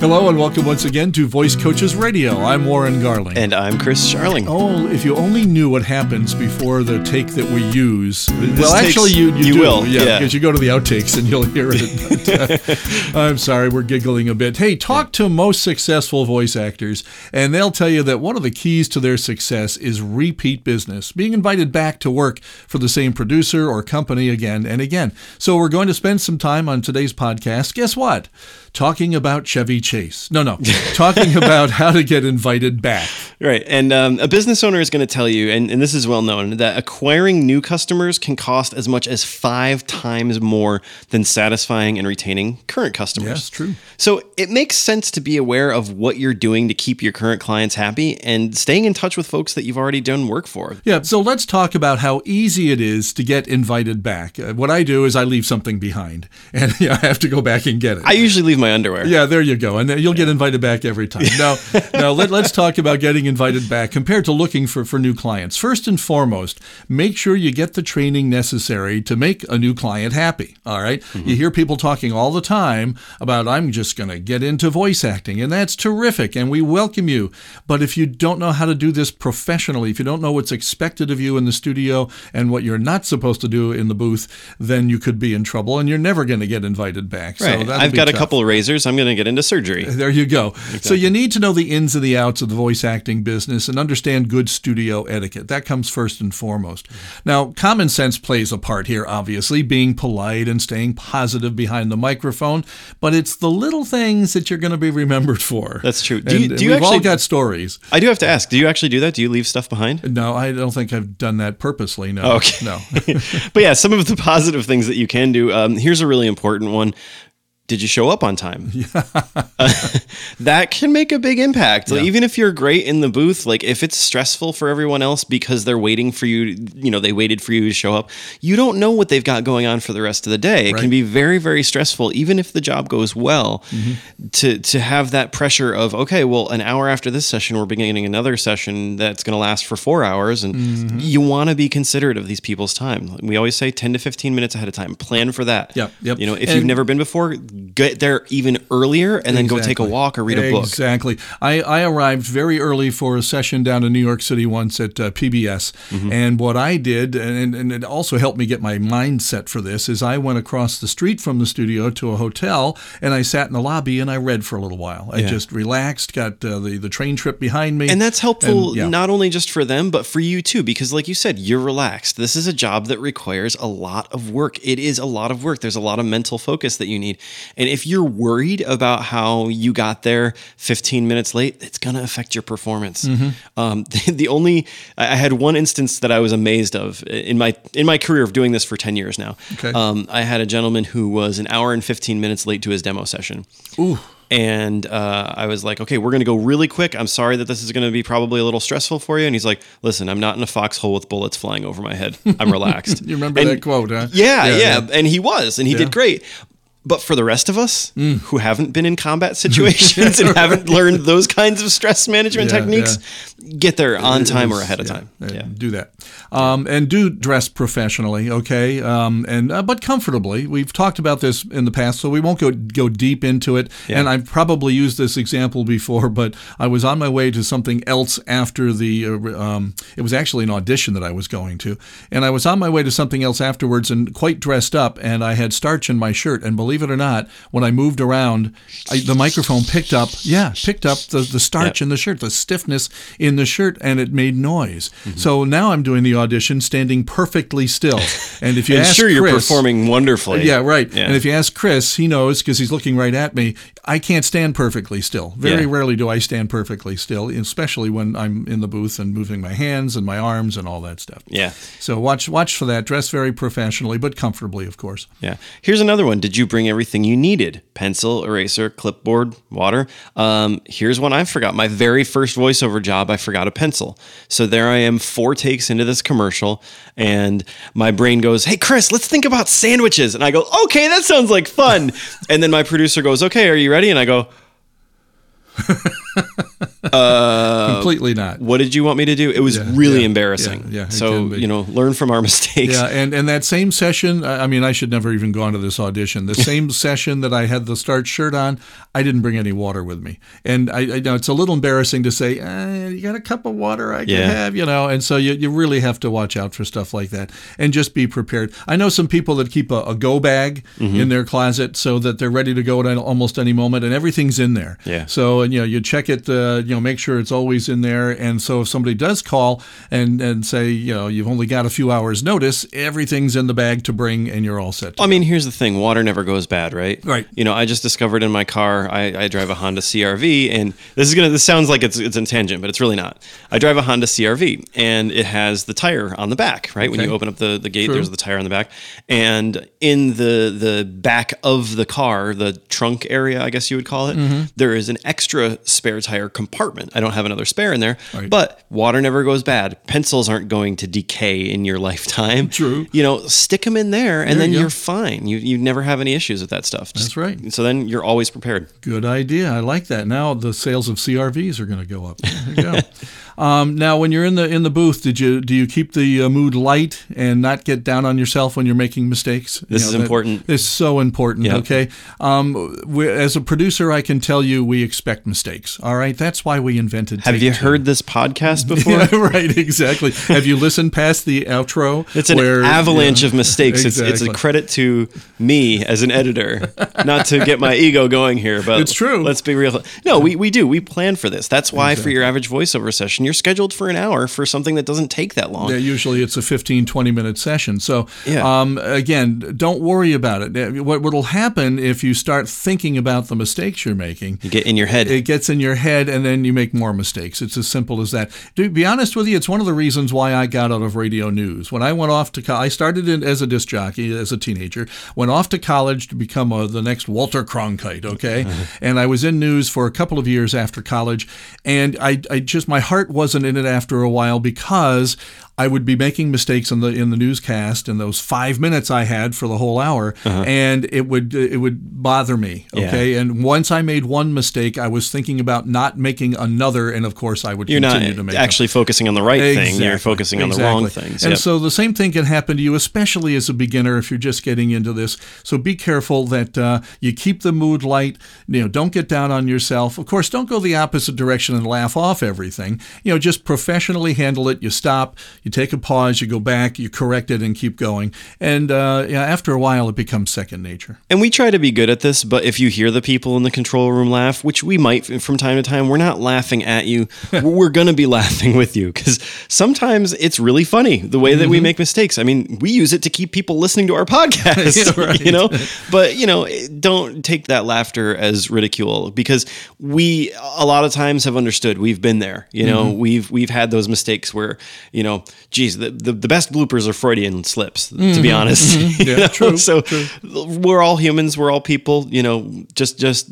Hello and welcome once again to Voice Coaches Radio. I'm Warren Garling. And I'm Chris Charling. Oh, if you only knew what happens before the take that we use. This well, takes- actually, you, you, you do, will, Yeah, yeah. because you go to the outtakes and you'll hear it. But, uh, I'm sorry, we're giggling a bit. Hey, talk to most successful voice actors, and they'll tell you that one of the keys to their success is repeat business, being invited back to work for the same producer or company again and again. So we're going to spend some time on today's podcast. Guess what? Talking about Chevy Chase. No, no, talking about how to get invited back. Right. And um, a business owner is going to tell you, and, and this is well known, that acquiring new customers can cost as much as five times more than satisfying and retaining current customers. Yes, true. So it makes sense to be aware of what you're doing to keep your current clients happy and staying in touch with folks that you've already done work for. Yeah, so let's talk about how easy it is to get invited back. Uh, what I do is I leave something behind, and yeah, I have to go back and get it. I usually leave my underwear. yeah, there you go, and then you'll get invited back every time. Now, now let, let's talk about getting invited back compared to looking for, for new clients. First and foremost, make sure you get the training necessary to make a new client happy. All right? you mm-hmm. hear people talking all the time about I'm just going to get into voice acting, and that's terrific, and we welcome you. But if you don't know how to do this professionally, if you don't know what's expected of you in the studio and what you're not supposed to do in the booth, then you could be in trouble, and you're never going to get invited back. Right. that'll I've got a couple of razors. I'm going to get into surgery. There you go. So you need to know the ins and the outs of the voice acting business and understand good studio etiquette. That comes first and foremost. Now, common sense plays a part here, obviously, being polite and staying positive behind the microphone, but it's the little things that you're going to be remembered for. That's true. Do you- and do you we've all got stories. I do have to ask, do you actually do that? Do you leave stuff behind? No, I don't think I've done that purposely. No. Okay. No. but yeah, some of the positive things that you can do. Um, here's a really important one. Did you show up on time? that can make a big impact. Like, even if you're great in the booth, like if it's stressful for everyone else because they're waiting for you, you know, they waited for you to show up, you don't know what they've got going on for the rest of the day. It Right. can be very, very stressful, even if the job goes well, mm-hmm. to to have that pressure of, okay, well, an hour after this session, we're beginning another session that's going to last for four hours. And mm-hmm. you want to be considerate of these people's time. We always say 10 to 15 minutes ahead of time. Plan for that. Yep, yep. You know, if And- you've never been before, get there even earlier and then go take a walk or read a book. Exactly. I, I arrived very early for a session down in New York City once at uh, PBS. Mm-hmm. And what I did, and, and it also helped me get my mindset for this, is I went across the street from the studio to a hotel and I sat in the lobby and I read for a little while. I Yeah. just relaxed, got uh, the, the train trip behind me. And that's helpful And, yeah. not only just for them, but for you too, because like you said, you're relaxed. This is a job that requires a lot of work. It is a lot of work. There's a lot of mental focus that you need. And if you're worried about how you got there 15 minutes late, it's going to affect your performance. Mm-hmm. Um, the, the only, I had one instance that I was amazed of in my, in my career of doing this for 10 years now. Okay. Um, I had a gentleman who was an hour and 15 minutes late to his demo session. Ooh. And uh, I was like, okay, we're going to go really quick. I'm sorry that this is going to be probably a little stressful for you. And he's like, listen, I'm not in a foxhole with bullets flying over my head. I'm relaxed. You remember And- that quote, huh? Yeah, Yeah, yeah, yeah. And he was, and he Yeah. Did great. But for the rest of us who haven't been in combat situations and haven't learned those kinds of stress management Yeah, techniques, get there on time or ahead of Yeah, time. Yeah. Do that, um, and do dress professionally, okay, um, and uh, but comfortably. We've talked about this in the past, so we won't go go deep into it. And I've probably used this example before, but I was on my way to something else after the. Uh, um, it was actually an audition that I was going to, and I was on my way to something else afterwards, and quite dressed up, and I had starch in my shirt, and believe it or not, when I moved around, I, the microphone picked up, yeah, picked up the the starch Yep. in the shirt, the stiffness in the shirt, and it made noise. Mm-hmm. So now I'm doing the audition standing perfectly still. And if you And ask sure, you're performing wonderfully. yeah, right. Yeah. And if you ask Chris, he knows because he's looking right at me. I can't stand perfectly still. Very Yeah. rarely do I stand perfectly still, especially when I'm in the booth and moving my hands and my arms and all that stuff. Yeah. So watch watch for that. Dress very professionally, but comfortably, of course. Yeah. Here's another one. Did you bring everything you needed? Pencil, eraser, clipboard, water. Um, here's one I forgot. My very first voiceover job, I forgot a pencil. So there I am, four takes into this commercial, and my brain goes, Hey, Chris, let's think about sandwiches. And I go, Okay, that sounds like fun. and then my producer goes, Okay, are you ready? And I go, Completely not. What did you want me to do? It was really yeah, embarrassing. yeah, yeah, so you know, learn from our mistakes. Yeah, and, and that same session, I mean, I should never even gone to this audition. The same session that I had the start shirt on, I didn't bring any water with me. And I, I know it's a little embarrassing to say, eh, you got a cup of water I Yeah. can have, you know, and so you, you really have to watch out for stuff like that and just be prepared. I know some people that keep a, a go bag Mm-hmm. in their closet so that they're ready to go at almost any moment and everything's in there. Yeah. So, and, you know, you check it, uh, you know, make sure it's always in there. And so if somebody does call and, and say, you know, you've only got a few hours notice, everything's in the bag to bring and you're all set. to I mean, here's the thing: water never goes bad, right? Right. You know, I just discovered in my car. I, I drive a Honda CRV, and this is gonna. This sounds like it's it's a tangent, but it's really not. I drive a Honda CRV, and it has the tire on the back. Right when you open up the, the gate, True. there's the tire on the back, and in the the back of the car, the trunk area, I guess you would call it, Mm-hmm. there is an extra spare tire compartment. I don't have another spare in there, Right. but water never goes bad. Pencils aren't going to decay in your lifetime. True. You know, stick them in there, and There then you you're fine. You you never have any issues with that stuff. Just- That's right. So then you're always prepared. Good idea. I like that. Now the sales of CRVs are going to go up. There you go. um, now, when you're in the in the booth, did you do you keep the uh, mood light and not get down on yourself when you're making mistakes? This You is that- important. It's so important. Yeah. Okay. Um, we, as a producer, I can tell you we expect mistakes. All right. That's why we invented. Have you Two. heard this podcast before? Yeah, right, exactly. Have you listened past the outro? It's an where- avalanche yeah, of mistakes. It's, it's a credit to me as an editor, not to get my ego going here, but It's true. Let's be real. No, we, we do. We plan for this. That's why for your average voiceover session, you're scheduled for an hour for something that doesn't take that long. Yeah, usually it's a 15, 20 minute session. So, Yeah. um, again, don't worry about it. Uh, What will happen if you start thinking about the mistakes you're making? You get in your head. It gets in your head, and then you make more mistakes. It's as simple as that. To be honest with you, it's one of the reasons why I got out of radio news. When I went off to, co- I started in, as a disc jockey as a teenager. Went off to college to become a, the next Walter Cronkite. Okay, and I was in news for a couple of years after college, and I, I just my heart wasn't in it after a while because. I would be making mistakes in the in the newscast in those five minutes I had for the whole hour, and it would it would bother me. Yeah. Okay, and once I made one mistake, I was thinking about not making another, and of course, I would you're continue to make them. actually focusing on the right thing. You're focusing on the wrong exactly. things. And Yep. so the same thing can happen to you, especially as a beginner if you're just getting into this. So be careful that uh, you keep the mood light. You know, don't get down on yourself. Of course, don't go the opposite direction and laugh off everything. You know, just professionally handle it. You stop, you take a pause, you go back, you correct it, and keep going. And uh, yeah, after a while, it becomes second nature. And we try to be good at this, but if you hear the people in the control room laugh, which we might from time to time, we're not laughing at you. we're going to be laughing with you because sometimes it's really funny the way that we make mistakes. I mean, we use it to keep people listening to our podcast, Yeah, right. you know? But, you know, don't take that laughter as ridicule because we a lot of times have understood. We've been there, you know, we've we've had those mistakes where, you know, geez, the, the, the best bloopers are Freudian slips, to be honest. You Yeah, know? true, So true. we're all humans we're all people you know just just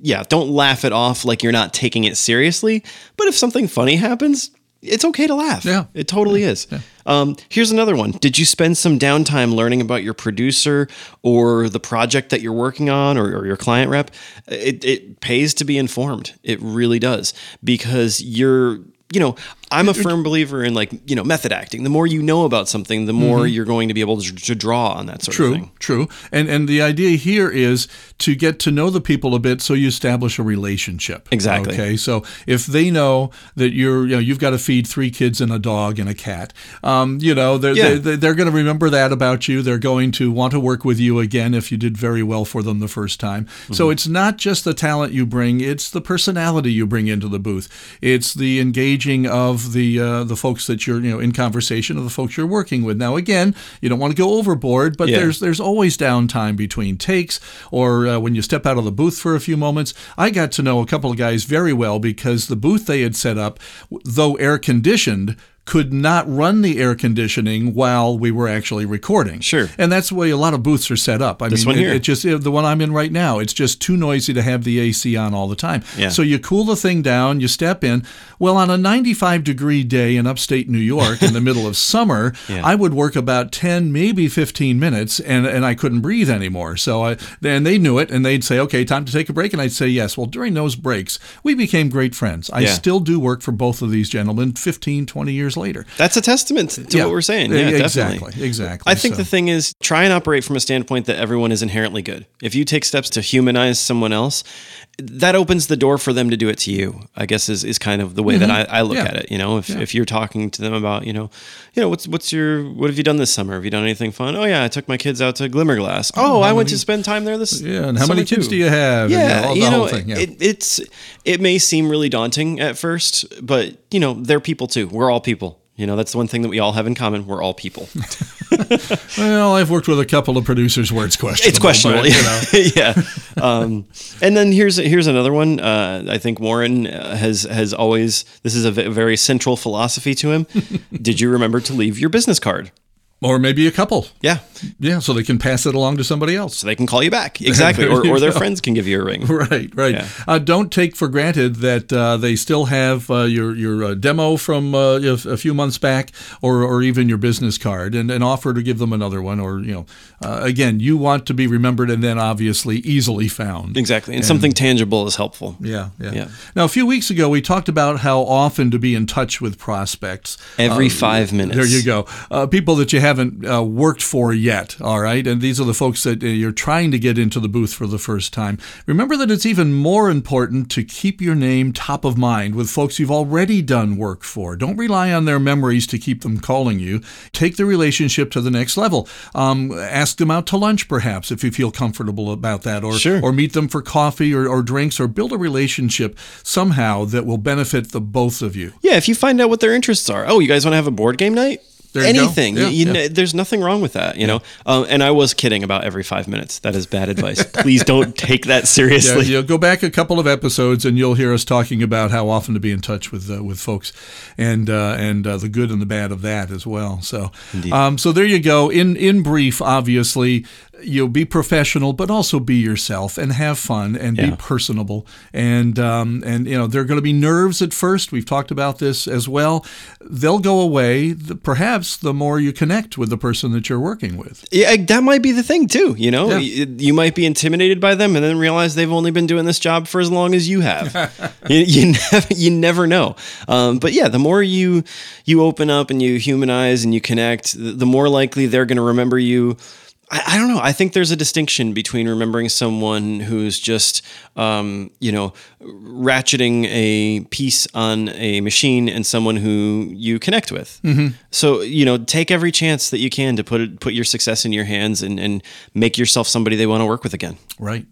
yeah don't laugh it off like you're not taking it seriously but if something funny happens it's okay to laugh. Yeah. it totally is. Um, here's another one. Did you spend some downtime learning about your producer or the project that you're working on or, or your client rep? It, it pays to be informed. It really does. Because you're you know i'm a firm believer in like you know method acting the more you know about something the more you're going to be able to, to draw on that sort of True, thing true. True. And and the idea here is to get to know the people a bit so you establish a relationship. Exactly. Okay. So if they know that you're you know you've got to feed three kids and a dog and a cat, um, you know they're Yeah. they, they're going to remember that about you. They're going to want to work with you again if you did very well for them the first time. Mm-hmm. So it's not just the talent you bring; it's the personality you bring into the booth. It's the engaging of the uh, the folks that you're you know in conversation of the folks you're working with. Now again, you don't want to go overboard, but Yeah. there's there's always downtime between takes or uh, when you step out of the booth for a few moments. I got to know a couple of guys very well because the booth they had set up, though air conditioned, could not run the air conditioning while we were actually recording. Sure. And that's the way a lot of booths are set up. I This mean, one it- here. it just the one I'm in right now. It's just too noisy to have the AC on all the time. Yeah. So you cool the thing down, you step in. Well, on a 95 degree day in upstate New York in the middle of summer, Yeah. I would work about 10, maybe 15 minutes, and, and I couldn't breathe anymore. So I, and they knew it, and they'd say, "Okay, time to take a break," and I'd say yes. Well, during those breaks, we became great friends. I Yeah. still do work for both of these gentlemen 15, 20 years later. That's a testament to Yeah. what we're saying. Yeah, exactly, definitely. exactly. I think So- the thing is try and operate from a standpoint that everyone is inherently good. If you take steps to humanize someone else, that opens the door for them to do it to you. I guess is, is kind of the way that I, I look Mm-hmm. Yeah. at it. You know, if, if you're talking to them about, you know, you know, what's what's your what have you done this summer? Have you done anything fun? Oh yeah, I took my kids out to Glimmerglass. Oh, I went to spend time there this. Yeah, and how many kids too." do you have? Yeah, all- you the know, whole thing. Yeah. it, it's it may seem really daunting at first, but you know, they're people too. We're all people. You know, that's the one thing that we all have in common. We're all people. well, I've worked with a couple of producers where it's questionable. It's questionable, but, you know. yeah. Um, and then here's here's another one. Uh, I think Warren uh, has has always this is a very central philosophy to him. Did you remember to leave your business card? Or maybe a couple. Yeah, Yeah, so they can pass it along to somebody else. so they can call you back exactly, or, or their friends can give you a ring. Right, right. Yeah. Uh, don't take for granted that uh, they still have uh, your your uh, demo from uh, a few months back, or, or even your business card, and, and offer to give them another one. Or you know, uh, again, you want to be remembered, and then obviously easily found. Exactly, and something tangible is helpful. Yeah, yeah, Yeah. Now, a few weeks ago, we talked about how often to be in touch with prospects. Every five minutes. There you go. Uh, people that you haven't uh, worked for yet, all right? And these are the folks that uh, you're trying to get into the booth for the first time. Remember that it's even more important to keep your name top of mind with folks you've already done work for. Don't rely on their memories to keep them calling you. Take the relationship to the next level. Um, ask them out to lunch, perhaps, if you feel comfortable about that, or, Sure. or meet them for coffee or, or drinks, or build a relationship somehow that will benefit the both of you. Yeah, if you find out what their interests are. Oh, you guys want to have a board game night? There you. Anything. Yeah, You- yeah. kn- there's nothing wrong with that, you know. Um, and I was kidding about every five minutes. That is bad advice. Please don't take that Yeah, seriously. you go back a couple of episodes, and you'll hear us talking about how often to be in touch with uh, with folks, and uh, and uh, the good and the bad of that as well. So, um, so there you go. In in brief, obviously, you'll be professional, but also be yourself and have fun and be personable. And um, and you know there are going to be nerves at first. We've talked about this as well. They'll go away. The, perhaps the more you connect with the person that you're working with. Yeah, that might be the thing too. You know, Yeah. you, you might be intimidated by them, and then realize they've only been doing this job for as long as you have. you, you never, you never know. Um, but yeah, the more you you open up and you humanize and you connect, the more likely they're going to remember you. I, I don't know. I think there's a distinction between remembering someone who's just, um, you know, ratcheting a piece on a machine and someone who you connect with. So, you know, take every chance that you can to put it, put your success in your hands and, and make yourself somebody they want to work with again. Right.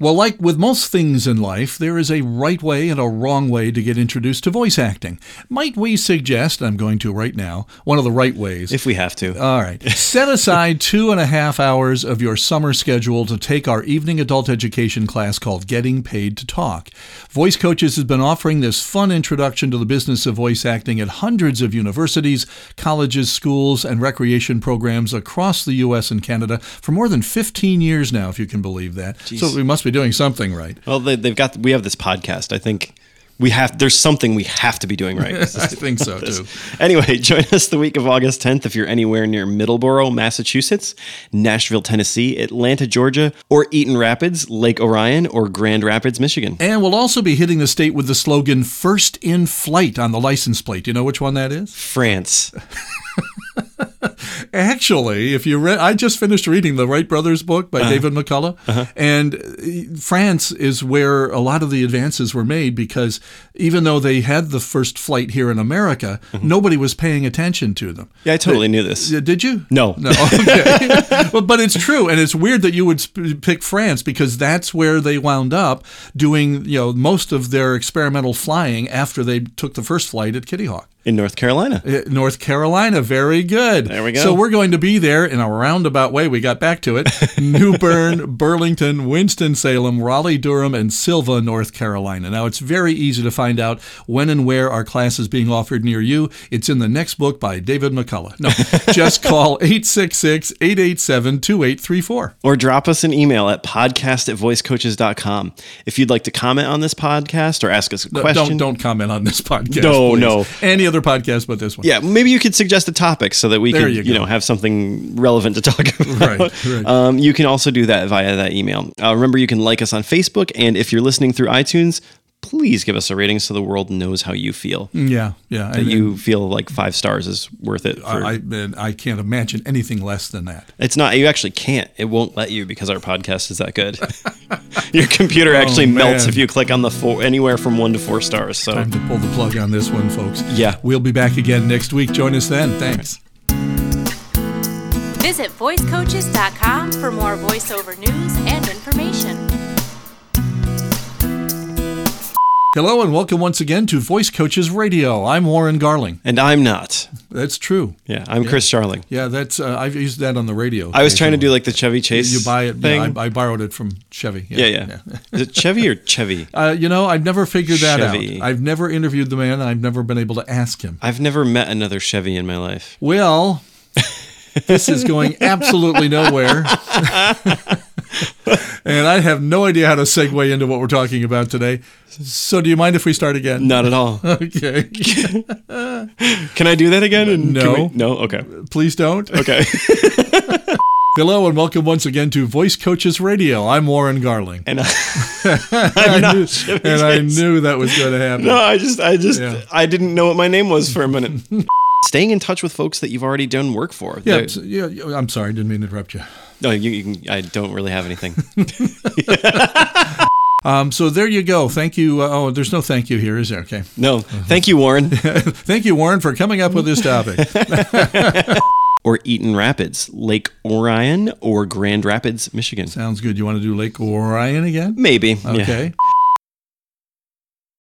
Well, like with most things in life, there is a right way and a wrong way to get introduced to voice acting. Might we suggest, I'm going to right now, one of the right ways? If we have to. All right. Set aside two and a half hours of your summer schedule to take our evening adult education class called Getting Paid to Talk. Voice Coaches has been offering this fun introduction to the business of voice acting at hundreds of universities, colleges, schools, and recreation programs across the U.S. and Canada for more than 15 years now, if you can believe that. So we must be doing something right. well, they, they've got, we have this podcast. I think we have, there's something we have to be doing right. I think so, too. Anyway, join us the week of August 10th if you're anywhere near Middleborough, Massachusetts, Nashville, Tennessee, Atlanta, Georgia, or Eaton Rapids, Lake Orion, or Grand Rapids, Michigan. And we'll also be hitting the state with the slogan First in Flight on the license plate. Do you know which one that is? France. Actually, if you read, I just finished reading the Wright Brothers book by uh-huh. David McCullough, uh-huh. and uh, France is where a lot of the advances were made because even though they had the first flight here in America, mm-hmm. nobody was paying attention to them. Yeah, I totally knew this. Did you? No. No. Okay. but, but it's true, and it's weird that you would sp- pick France because that's where they wound up doing, you know, most of their experimental flying after they took the first flight at Kitty Hawk. In North Carolina. Uh, North Carolina. Very good. There we go. So we're going to be there in a roundabout way. We got back to it. New Bern, Burlington, Winston-Salem, Raleigh, Durham, and Sylva, North Carolina. Now, it's very easy to find out when and where our class is being offered near you. It's in the next book by David McCullough. No, just call 866-887-2834. Or drop us an email at podcast at voicecoaches.com. If you'd like to comment on this podcast or ask us a question. Don't don't comment on this podcast. No, please. no. Any other podcast but this one. Yeah, maybe you could suggest a topic so that we There could, you you, know, have something relevant to talk about. Right, right. Um, you can also do that via that email. Uh, remember, you can like us on Facebook, and if you're listening through iTunes, please give us a rating so the world knows how you feel. Yeah, yeah. That And- you feel like five stars is worth it. For, I, I, I can't imagine anything less than that. it's not. You actually can't. It won't let you because our podcast is that good. Your computer oh, actually melts Oh, man. if you click on the four, anywhere from one to four stars. So Time to pull the plug on this one, folks. Yeah. We'll be back again next week. Join us then. Thanks. Visit voicecoaches.com for more voiceover news and information. Hello and welcome once again to Voice Coaches Radio. I'm Warren Garling. and I'm not. That's true. Yeah, I'm Chris Charling. Yeah, that's uh, I've used that on the radio. I was trying to do like the Chevy Chase. you buy it. thing. Yeah, I, I borrowed it from Chevy. yeah, yeah. Is it Chevy or Chevy? Uh, you know, I've never figured that Chevy. out. I've never interviewed the man. I've never been able to ask him. I've never met another Chevy in my life. Well, this is going absolutely nowhere. and I have no idea how to segue into what we're talking about today. So, do you mind if we start again? Not at all. Okay. Can I do that again? No. we- no. Okay. Please don't. Okay. Hello and welcome once again to Voice Coaches Radio. I'm Warren Garling. and I, I knew, and I knew that was going to happen. no, I just, I just, Yeah. I didn't know what my name was for a minute. Staying in touch with folks that you've already done work for. Yeah, They're- it's- yeah, yeah, I'm sorry, didn't mean to interrupt you. No, you, you can, I don't really have anything. Um, so there you go. Thank you. Uh, oh, there's no thank you here, is there? Okay. No. Thank you, Warren. Thank you, Warren, for coming up with this topic. or Eaton Rapids, Lake Orion, or Grand Rapids, Michigan. Sounds good. You want to do Lake Orion again? Maybe. yeah. Okay.